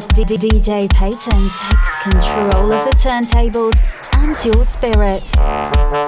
presents DJ Payton takes control of the turntables and your spirit.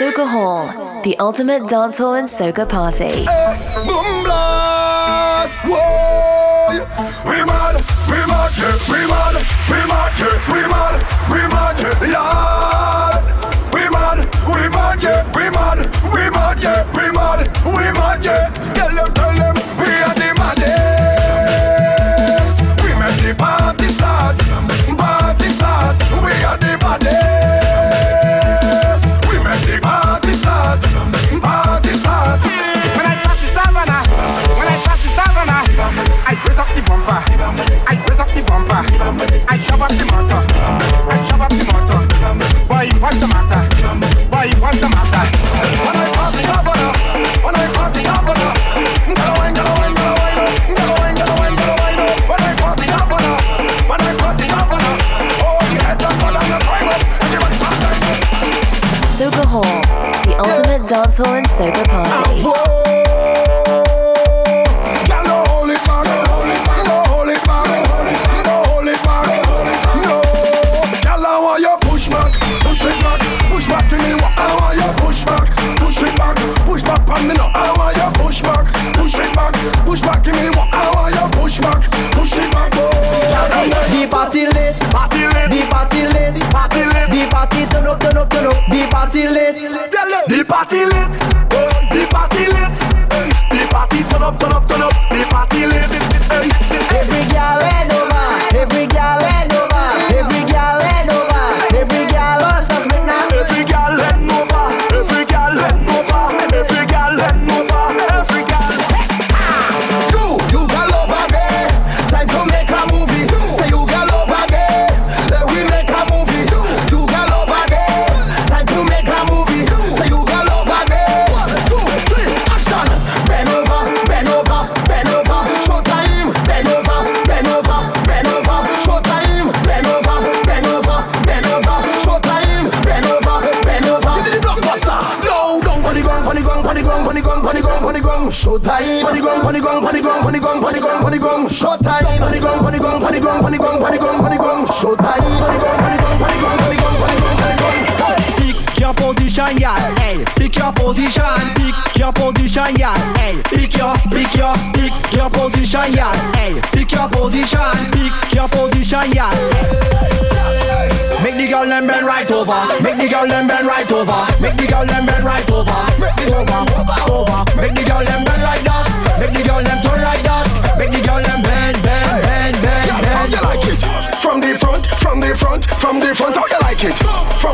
Soca Hall, the ultimate dancehall and soca party. Hey, boom blast! Whoa! We mad, we mad, yeah, we mad, we mad, yeah, we mad, we mad, yeah. We mad, we mad, yeah, we mad, we mad, yeah, we mad, we mad, yeah.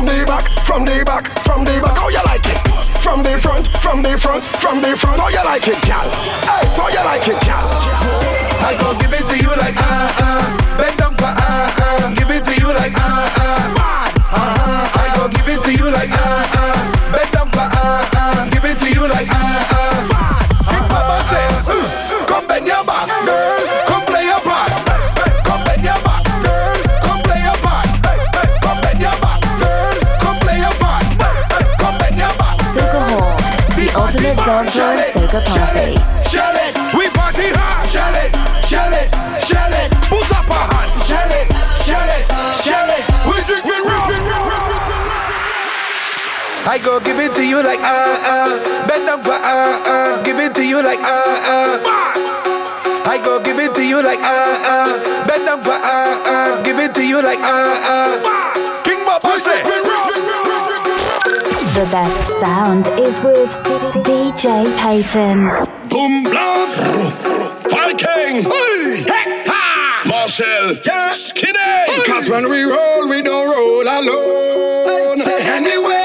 the back, from the back, from the back. How you like it? From the front, from the front, from the front. How you like it, gal? Hey, how you like it, gal? go give it to you like ah uh, ah. Uh. Bend down for ah uh, ah. Give it to you like ah ah. I go give it to you like ah ah. Bend down for ah ah. Give it to you like ah ah. King my pussy. The best sound is with DJ Payton. Boom blast, Viking, Hey, Marshall, yeah. Skinny. Cause when we roll, we don't roll alone. Say anyway.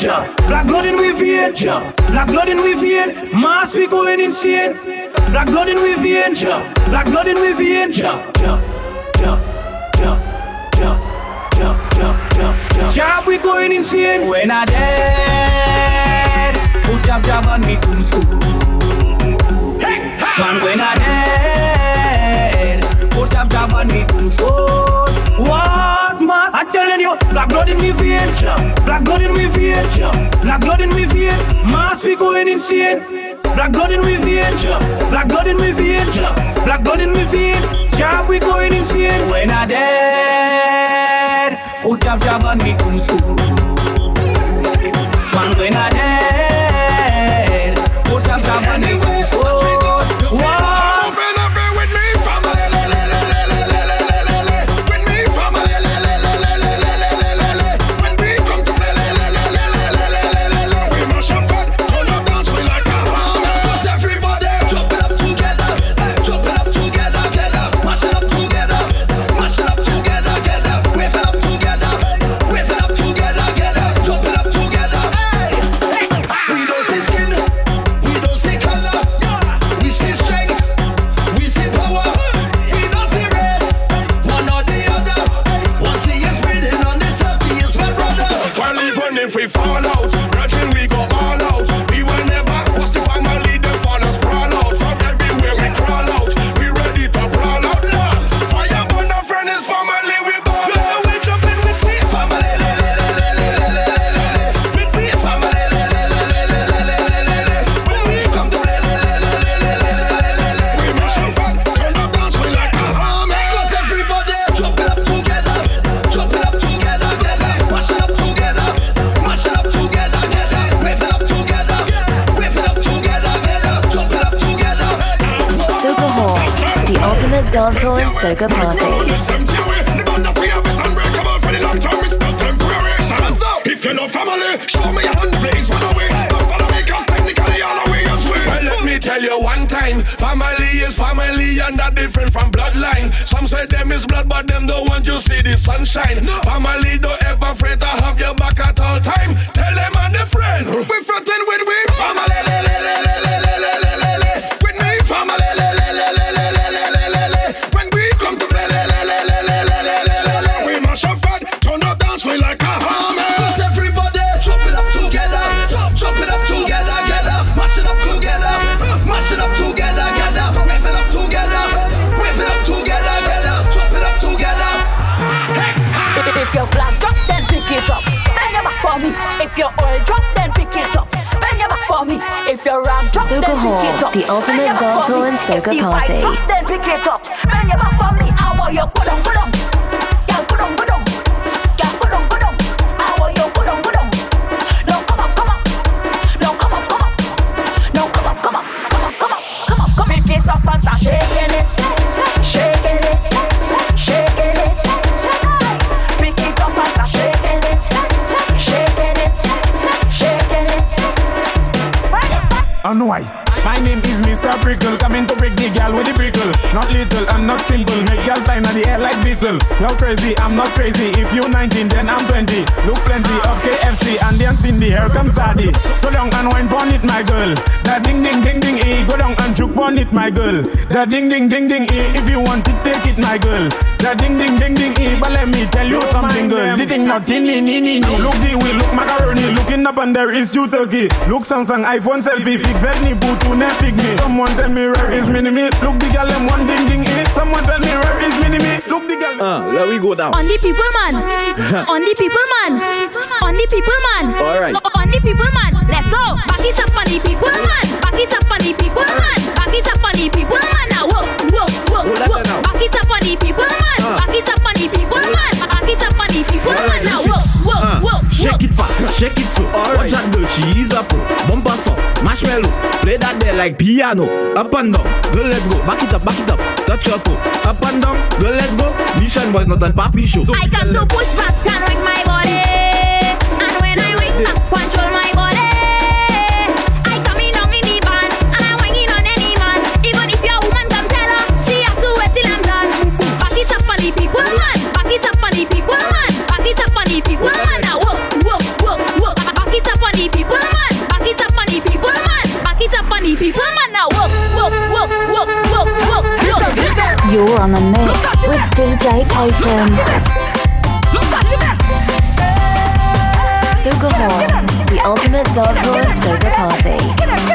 nature. Black blood in we vein. Black blood in we vein. Mass we going insane. Black blood in we vein. Black blood in we vein. Job we going insane. When I dead, put jab jab on me tombstone. Man when I dead, put jab jab on me tombstone. Whoa. Telling you, black blood in me vein, black blood in me vein, black blood in me vein. Mass we going insane. Black blood in me vein, black blood in me vein, black blood in me vein. Job we going insane. When I dead, put jab jab on me tombstone. Man, when I dead, soca party. If you're not family, show me your hand, please. One away. Don't follow me, cause technically all the way is way. Well, let me tell you one time, family is family and that different from bloodline. Some say them is blood, but them don't want you see the sunshine. Family don't ever afraid to if you're wrong, drop Hall, the ultimate dancehall and soca party. Drop then pick it up. For me, I want your on, on. Not little and not simple, make gal fly in the air like beetle. You're crazy, I'm not crazy. If you 19, then I'm 20. Look plenty of KFC and the then Cindy, here comes daddy. Go down and wine on it, my girl. That ding ding ding ding e, go down and juke on it, my girl. That ding ding ding ding e, if you want it, take it, my girl. That ding ding ding ding e, but let me tell you something, girl. The thing not in ni ni ni. Look the way, look macaroni, looking up and there is you turkey. Look Samsung iPhone selfie, fig vet ni butu ne fig me. Someone tell me where is mini me. Look the gal them one ding ding e. Someone tell me where is mini me. Look the gal. Uh, let we go down. On the people man. on the people man. On the people man. Alright. On the people man. Let's go. Back it up on the people man. Back it up on the people man. Back it up on the people man. Up on the people man. Now whoa, whoa, Uh, whoa, whoa. shake it fast, shake it slow. Alright. Watch that girl, she is a pro. Bumper song, marshmallow. Play that there like piano. Up and down, girl, let's go. Back it up, back it up. Touch your toe. Up and down, girl, let's go. Mission boys, not a papi show. So I come to push back and wing my body. And when I wing back, control my You're on the mix with DJ Payton. Look at the best. Soca Hall, the ultimate dancehall and soca party.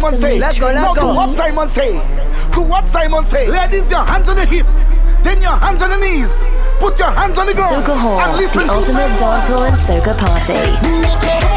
Simon say. Let's go, let's go. do what Simon say. Do what Simon say. Ladies, your hands on the hips. Then your hands on the knees. Put your hands on the ground. Soca Hall, and listen the to ultimate dancehall and soca party.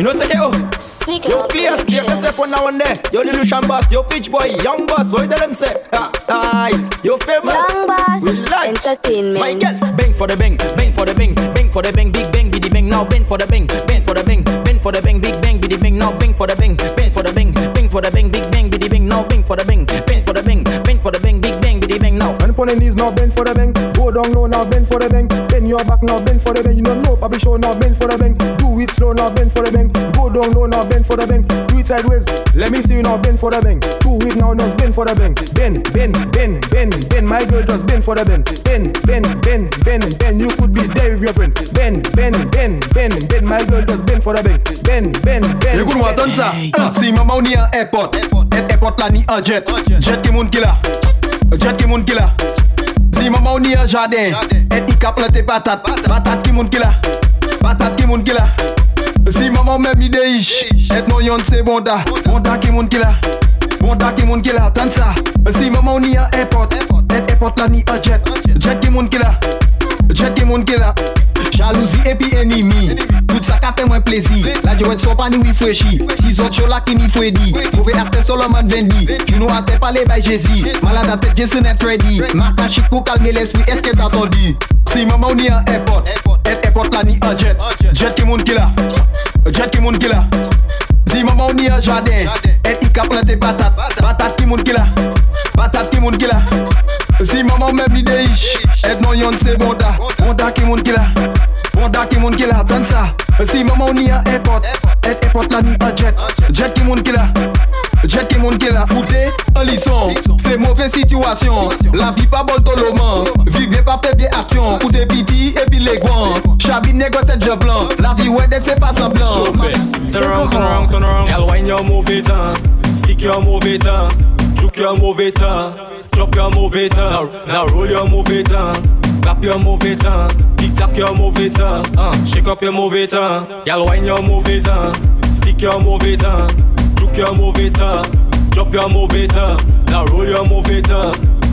You know, say, yo, yo, clear, clear yourself one now and there. Yo, the Lucian boss, yo, pitch boy, young boss, what you tell them say? Ah, aye, yo, famous. Young boss, We like. entertainment. My guess, bang for the bang, bang for the bang, bang for the bang, big bang, biddy bang, now bang for the bang, bang for the bang, bang for the bang, big bang, biddy bang, now bang for the bang, bang for the bang, bang for the bang, big bang, biddy bang, now bang for the bang, bang for the bang, bang for the bang, big bang, biddy bang, now. And on the knees now bend for the bang. Go down low now bend for the bang. Bend your back now bend for the bang. You don't know Bobby show now bend for the bang. Do it slow now bend for the bang. Down low now bend for the bang. Do it sideways. Let me see you now bend for the bang. Do it now just bend for the bang. Bend, bend, bend, bend, bend. My girl just bend for the bend. Bend, bend, bend, bend, bend. You could be there with your friend. Bend, bend, bend, bend, bend. My girl just bend for the bang. Bend, bend, bend. Écoute-moi, attends ça. Si maman on y a airport, airport là ni un jet, jet qui moun là, jet qui moun là. Si maman y a jardin, et il a planté patate, patate qui moun qui là, patate qui moun qui là. Si maman men mi deyish Et nou yon se bonda. Bonda ki moun ki la Bonda ki moun ki la Tan sa. Si maman ni an airport Et airport la ni an jet. Jet ki moun ki la Jet ki moun ki la. Jalousi epi enimi. Klip sa ka fe mwen plezi La diwen so pa ni wifreshi Ti zot yo la ki ni Freddy Mouve arte Solomon Vendi Juno ate pale bay Jezi Malade à ate Jason et Freddy. Marta chik pou kalme l'esprit. Eske t'atondi Si maman ou ni an airport Et airport la ni an jet. Jet ki moun ki la Jet ki moun ki la Si maman ou ni an jaden Et i ka plante patat Patat ki moun ki la Patat ki moun ki la Si maman ou mem ni Et non yon se bonda. Bonda ki moun ki la Bon da qui moun qui là Donne ça. Si maman on y a airport. Et airport là ni un jet. Jet qui moun qui là Jet qui moun qui là Écoutez un lisson. C'est mauvaise situation. La vie pas bol toloman Vivez pas fait des actions Ou des piti et puis les guants Chabine négocie cette job blanc. La vie ouais d'être c'est pas semblant So bad. Turn around, turn around, turn around. Girl, wine your move it on. Stick your move it on. Juke your move it on. Drop your move it. Now, roll your move it. Clap your move it on. Tic tac your move it. Uh, shake up your move it on. Gal wine your move it. Stick your move it on. Juke your move it. Drop your move it. Now roll your move it.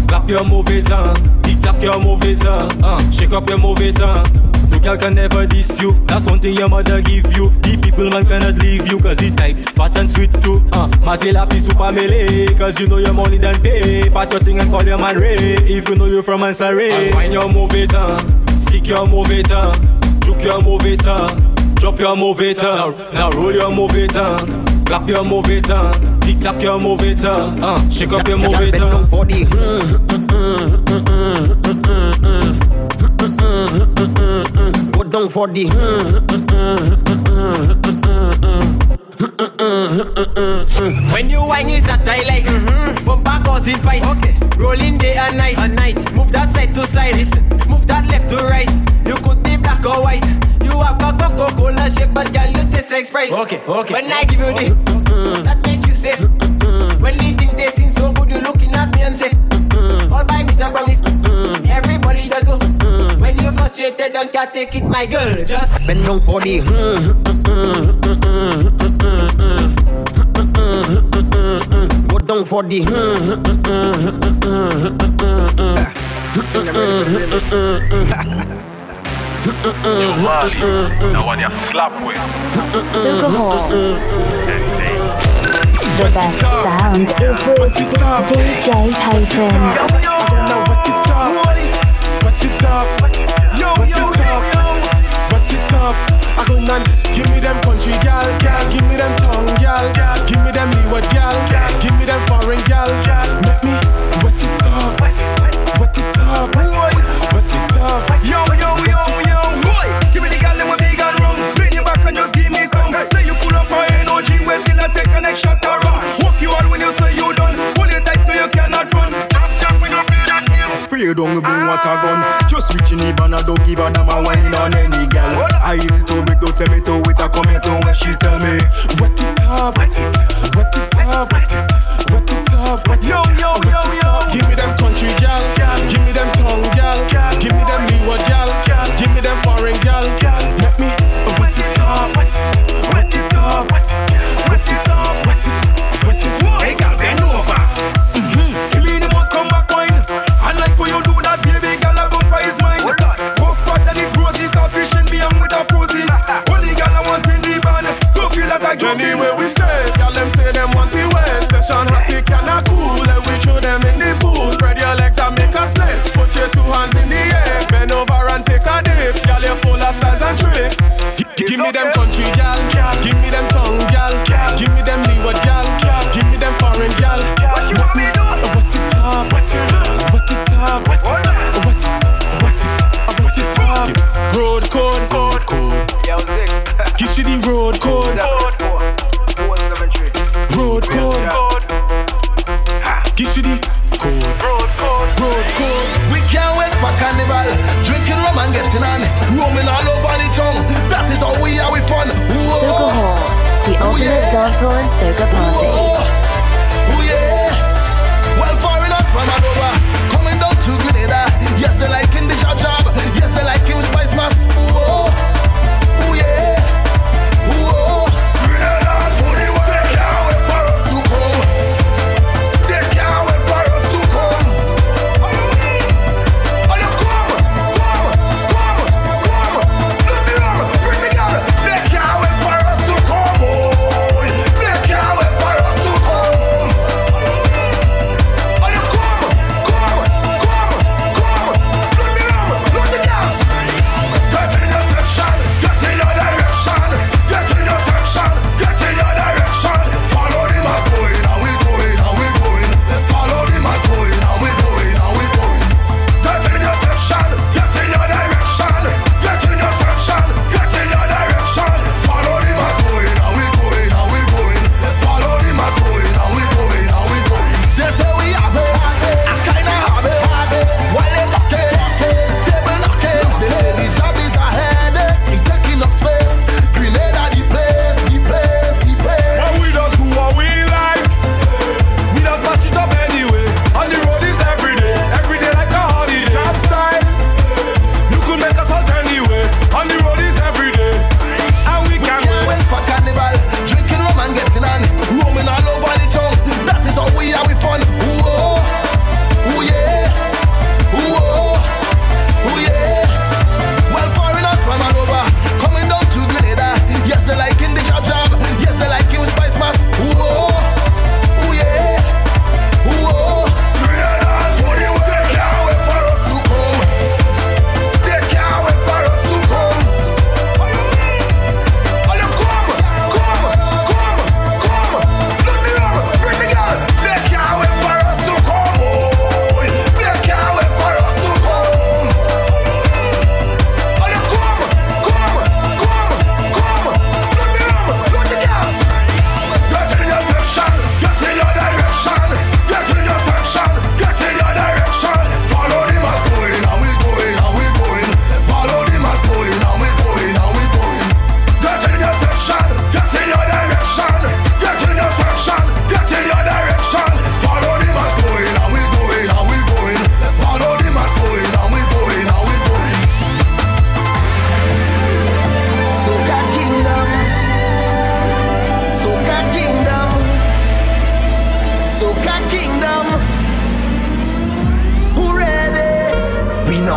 Clap your move it on. Tic tac your move it. Uh, shake up your move it on. No girl can never diss you. That's one thing your mother give you. The people man cannot leave you cause it tight, fat and sweet too. Uh, Mazela pi super melee cause you know your money done pay. Pat your thing and call your man Ray if you know you from Ansare. And wine your move it on, stick your move it on, juke your move it on, drop your move it on. Now roll your move it on. Clap your move it on, tic tac your move it on, uh, shake up your move it on. Go for the When you whine is that I like mm-hmm. Bumper causing fight Okay Rolling day and night and night Move that side to side Listen Move that left to right You could be black or white You have a Coca-Cola shape But girl you taste like Sprite Okay, okay When I give you the That make you say When the thing tasting so good You looking at me and say All by Mr. Promise Everybody frustrated Don't take it my girl Just Bend down for the Go down for the you. The best sound is with DJ Payton. What up? What up? Up? I go nan, give me them country gal,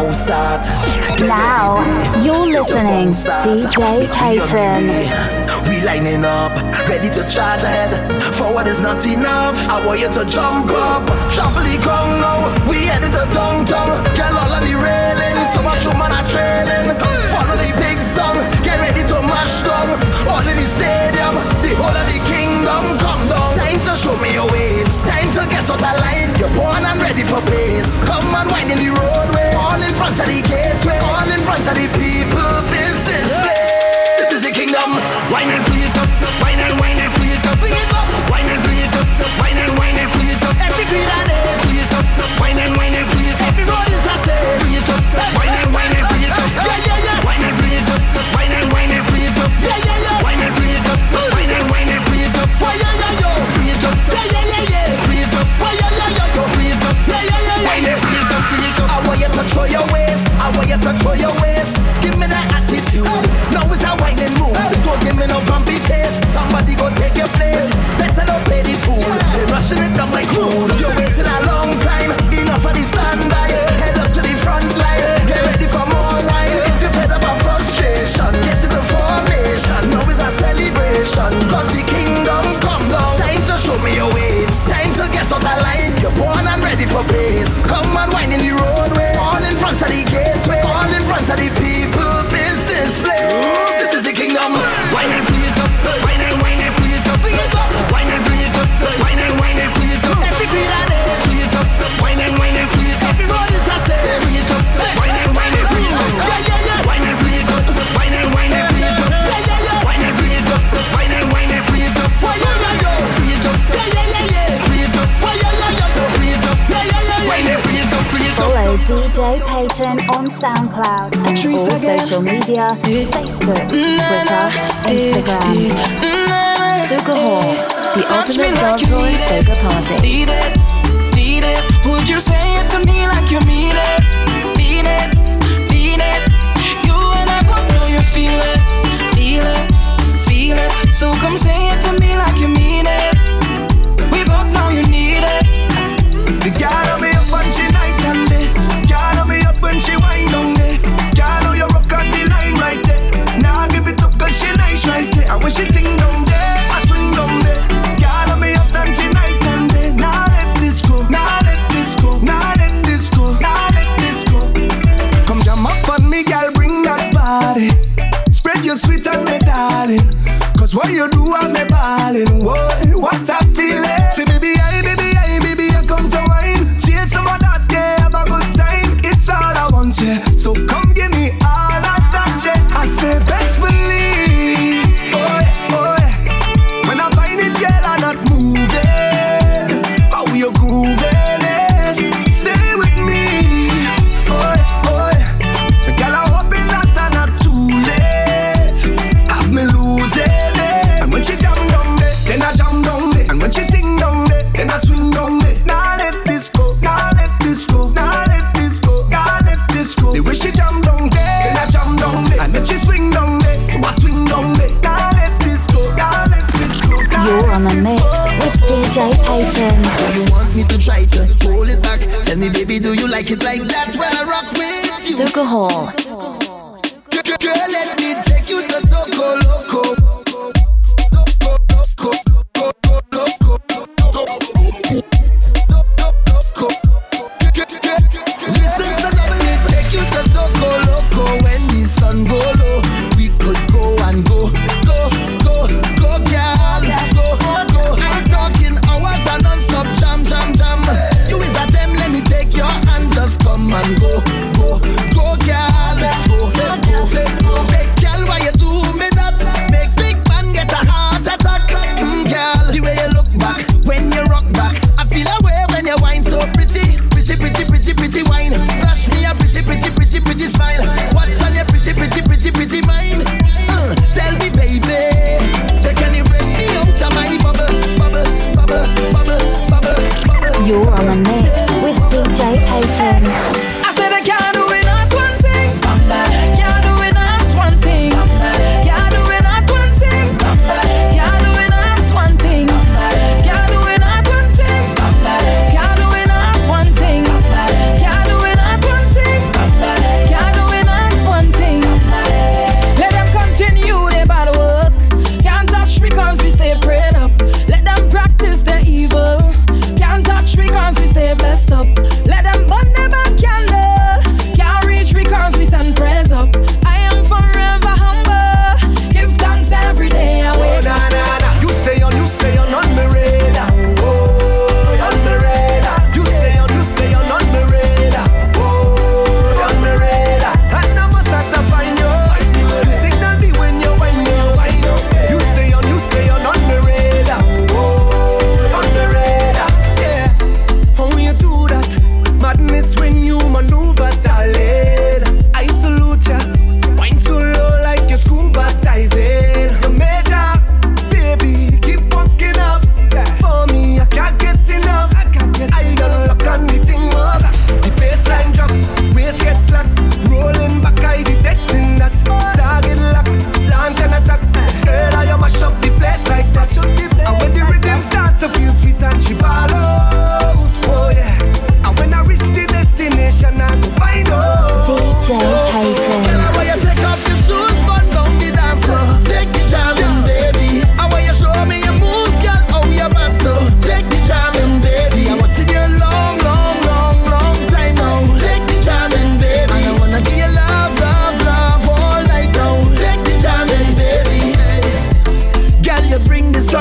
now start. Now you're listening DJ Payton. We lining up, ready to charge ahead. Forward is not enough. I want you to jump up, trampoline ground now. We headed to downtown. Girl all on the railing, so much woman are trailing. Follow the big song, get ready to mash down. All in the stadium, the whole of the kingdom come down. Time to show me your waves. Time to get out of line. You're born ready for pace. Come on, wind in the roadway. All in front of the gateway. All in front of the people. control your waist. Give me that attitude. Now it's a whining move. Don't give me no grumpy face. Somebody go take your place. Better don't play the fool. They rushing it down my crude. You waited a long time. Enough of the standby. Head up to the front line. Get ready for more wine. If you're fed up of frustration, get into formation. Now it's a celebration. Cause the kingdom come down. Time to show me your waves. Time to get out of line. You're born and ready for pace. Come on, whining mentally Jay Payton on SoundCloud and all again. social media Facebook, Twitter, Instagram. Hall, the ultimate dance floor soca party. Need it, need it. Would you say it to me like you mean it? It, it. You and I both know you feel it, feel it, feel it. So come say it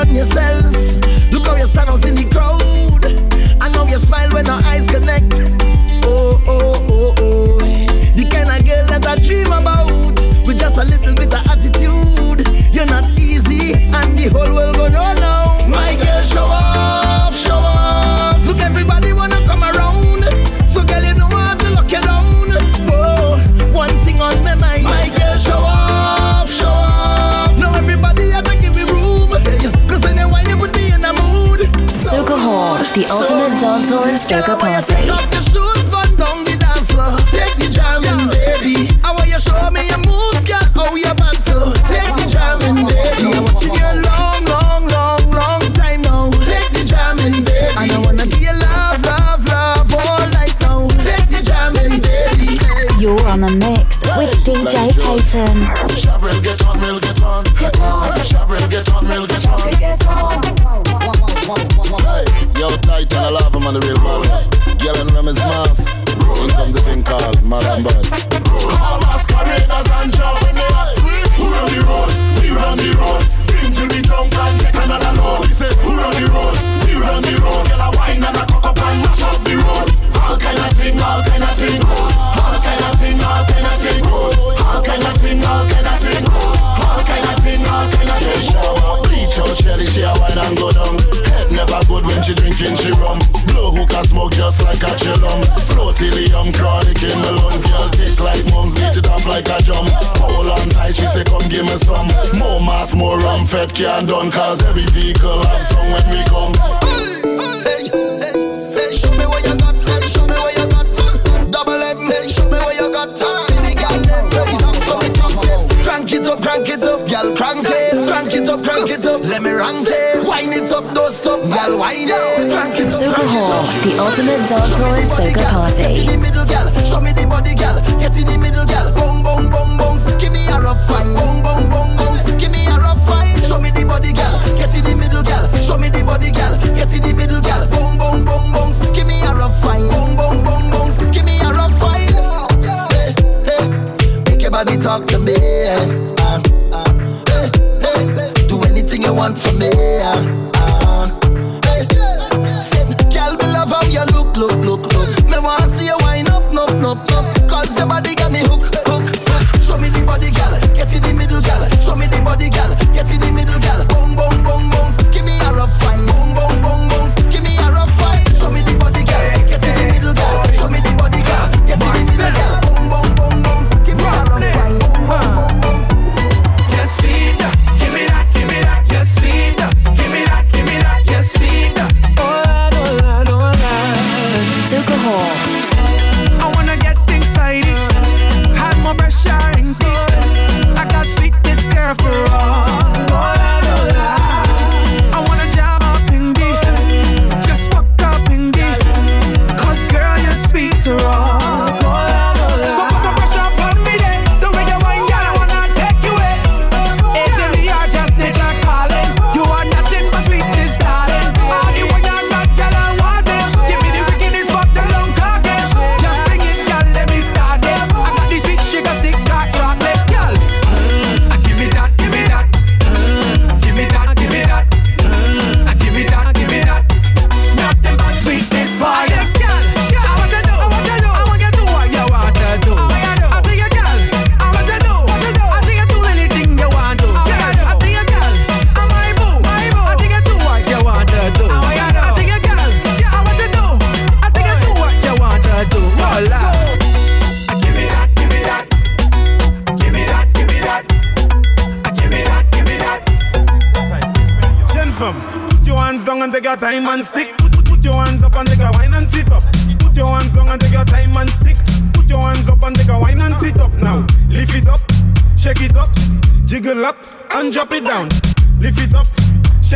on your side. Thing fed can done. Cause every vehicle have some when we come. Hey, hey, show me what you got. Hey, show me what you got. Double M, hey, show me what you got. See the girl them, hey, so me sing. Crank it up, crank it up, girl, crank it. Crank it up, crank it up. Let me rank it. Wine it up, don't stop, girl, wine it. Crank it up, crank it Hall, up. the ultimate dancehall and soca Get in party. the middle, girl. Show me the body, girl. Get in the middle, girl. Boom, boom, boom, boom. Give me a rough fine. Boom,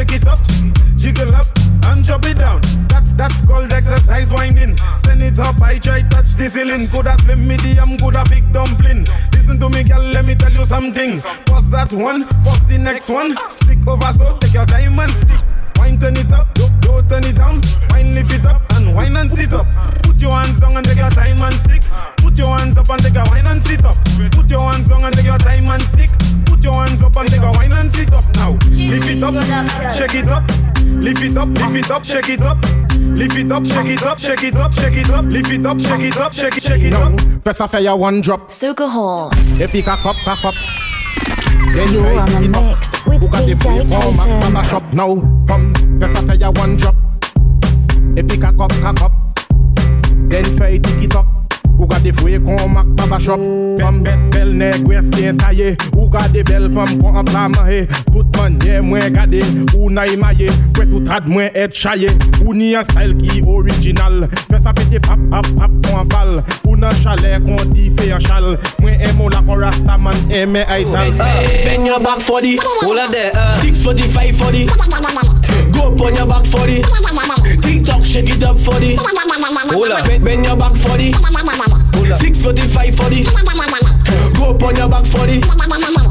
shake it up, jiggle up and drop it down. That's that's called exercise winding. Send it up, I try touch the ceiling. Coulda slim medium, coulda big dumpling. Listen to me, girl, let me tell you something. Pause that one, pause the next one. Stick over so, take your time and stick. Wine turn it up, do, do turn it down. Wine lift it up and wine and sit up. Put your hands down and take your time and stick. Put your hands up and take a wine and sit up. Put your hands down and take your time and stick. Put your hands up and take a wine and sit up now. Lift it up, shake it up. Lift it up, lift it up, shake it up. Lift it up, shake it up, shake it up, shake it up. Lift it up, shake it up, shake it, shake it up. Press a fire one drop. Soca Hall, Epic a cup, cup up. Then You're try on the up. mix with Who got the free warm up. Mama shop now. Come, press a fire one drop. It pick a cup, cup up. Then fay tick it up. Ou ka defwe kon mak pa ba chop Fem bet bel neg wes bien taye Ou ka de bel fem kon an pla manye Tout manye mwen gade Ou na imaye Kwe tout rad mwen et chaye Ou ni an style ki orijinal Fè sa pete pap pap pap kon an bal Ou nan chale kon di fe an chal? Mwen emo la kon rasta man eme aital Ben yon bak 40 Ola de 645 40 Go up on your back for the. TikTok shake it up for the. Hold up, bend, bend your back for the. Six for the for on your back for the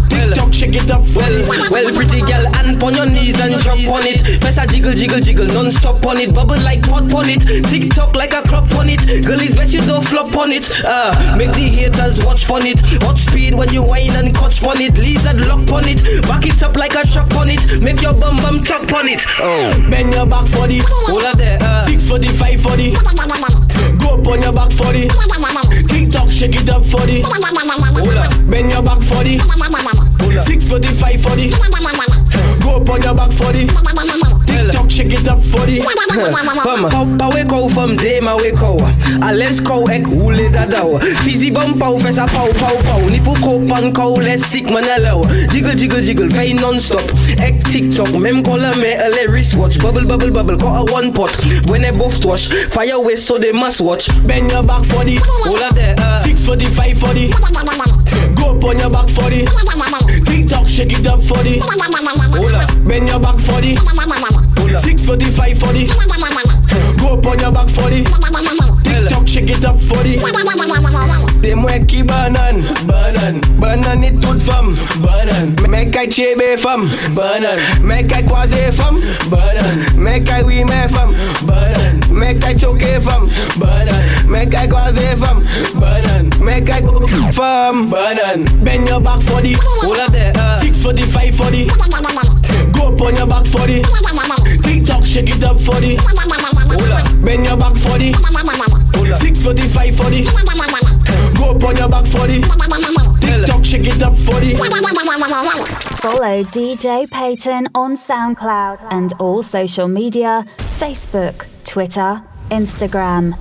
TikTok, shake it up well. Well, pretty girl, and on your knees and jump on it. Press a jiggle, jiggle, jiggle, non-stop on it. Bubble like pot on it. TikTok like a clock on it. Girl, is best you don't flop on it. Uh, make the haters watch on it. Hot speed when you whine and catch on it. Lizard lock on it. Back it up like a shock on it. Make your bum bum truck on it. Oh, bend your back for the. Hold on there. Uh, six for the, five for the. Go up on your back for the. TikTok, shake it up for the. Hold up. Bend your back for the. Six for the, five for the. Go up on your back for the. TikTok, shake it up for the. Fam, pau pau e kou fam de ma we kou. A les kou ek hule da dau. Fizi bam pau fes a pau pau pau. Ni pou kou pan kou les sik man hello. Jiggle jiggle jiggle, fey non-stop. Ek TikTok, mem kola me a le wristwatch. Bubble bubble bubble, got a one pot. When they both wash, fire away so they must watch. Bend your back for the. Hold there. Uh, six for the, five for the. Go up on your back for the. TikTok, shake it up for the. Hold up. Bend your back for the. For the, five for the. Go up on your back for the. TikTok, shake it up for the. Dem we ki banan, banan, banan it tout fam, banan. Make I chebe fam, banan. Make I kwaze fam, banan. Make I we me fam, banan. Make I choke fam, banan. Make I kwaze fam, banan. I go fam, banan. Bend your back for the, hold up there. Uh, six for the, five for the. Go up on your back for the. TikTok, shake it up for the. Hold up. Bend your back for the. For the, five for the. Go up on your back for the. TikTok, shake it up for the. Follow DJ Payton on SoundCloud and all social media Facebook, Twitter, Instagram.